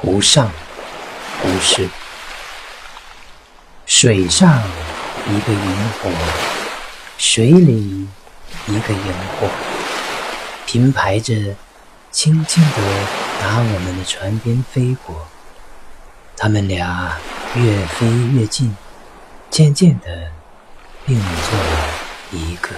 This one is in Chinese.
湖上不是水上一个萤火，水里一个萤火，平排着，轻轻地打我们的船边飞过。他们俩越飞越近，渐渐的并作了一个。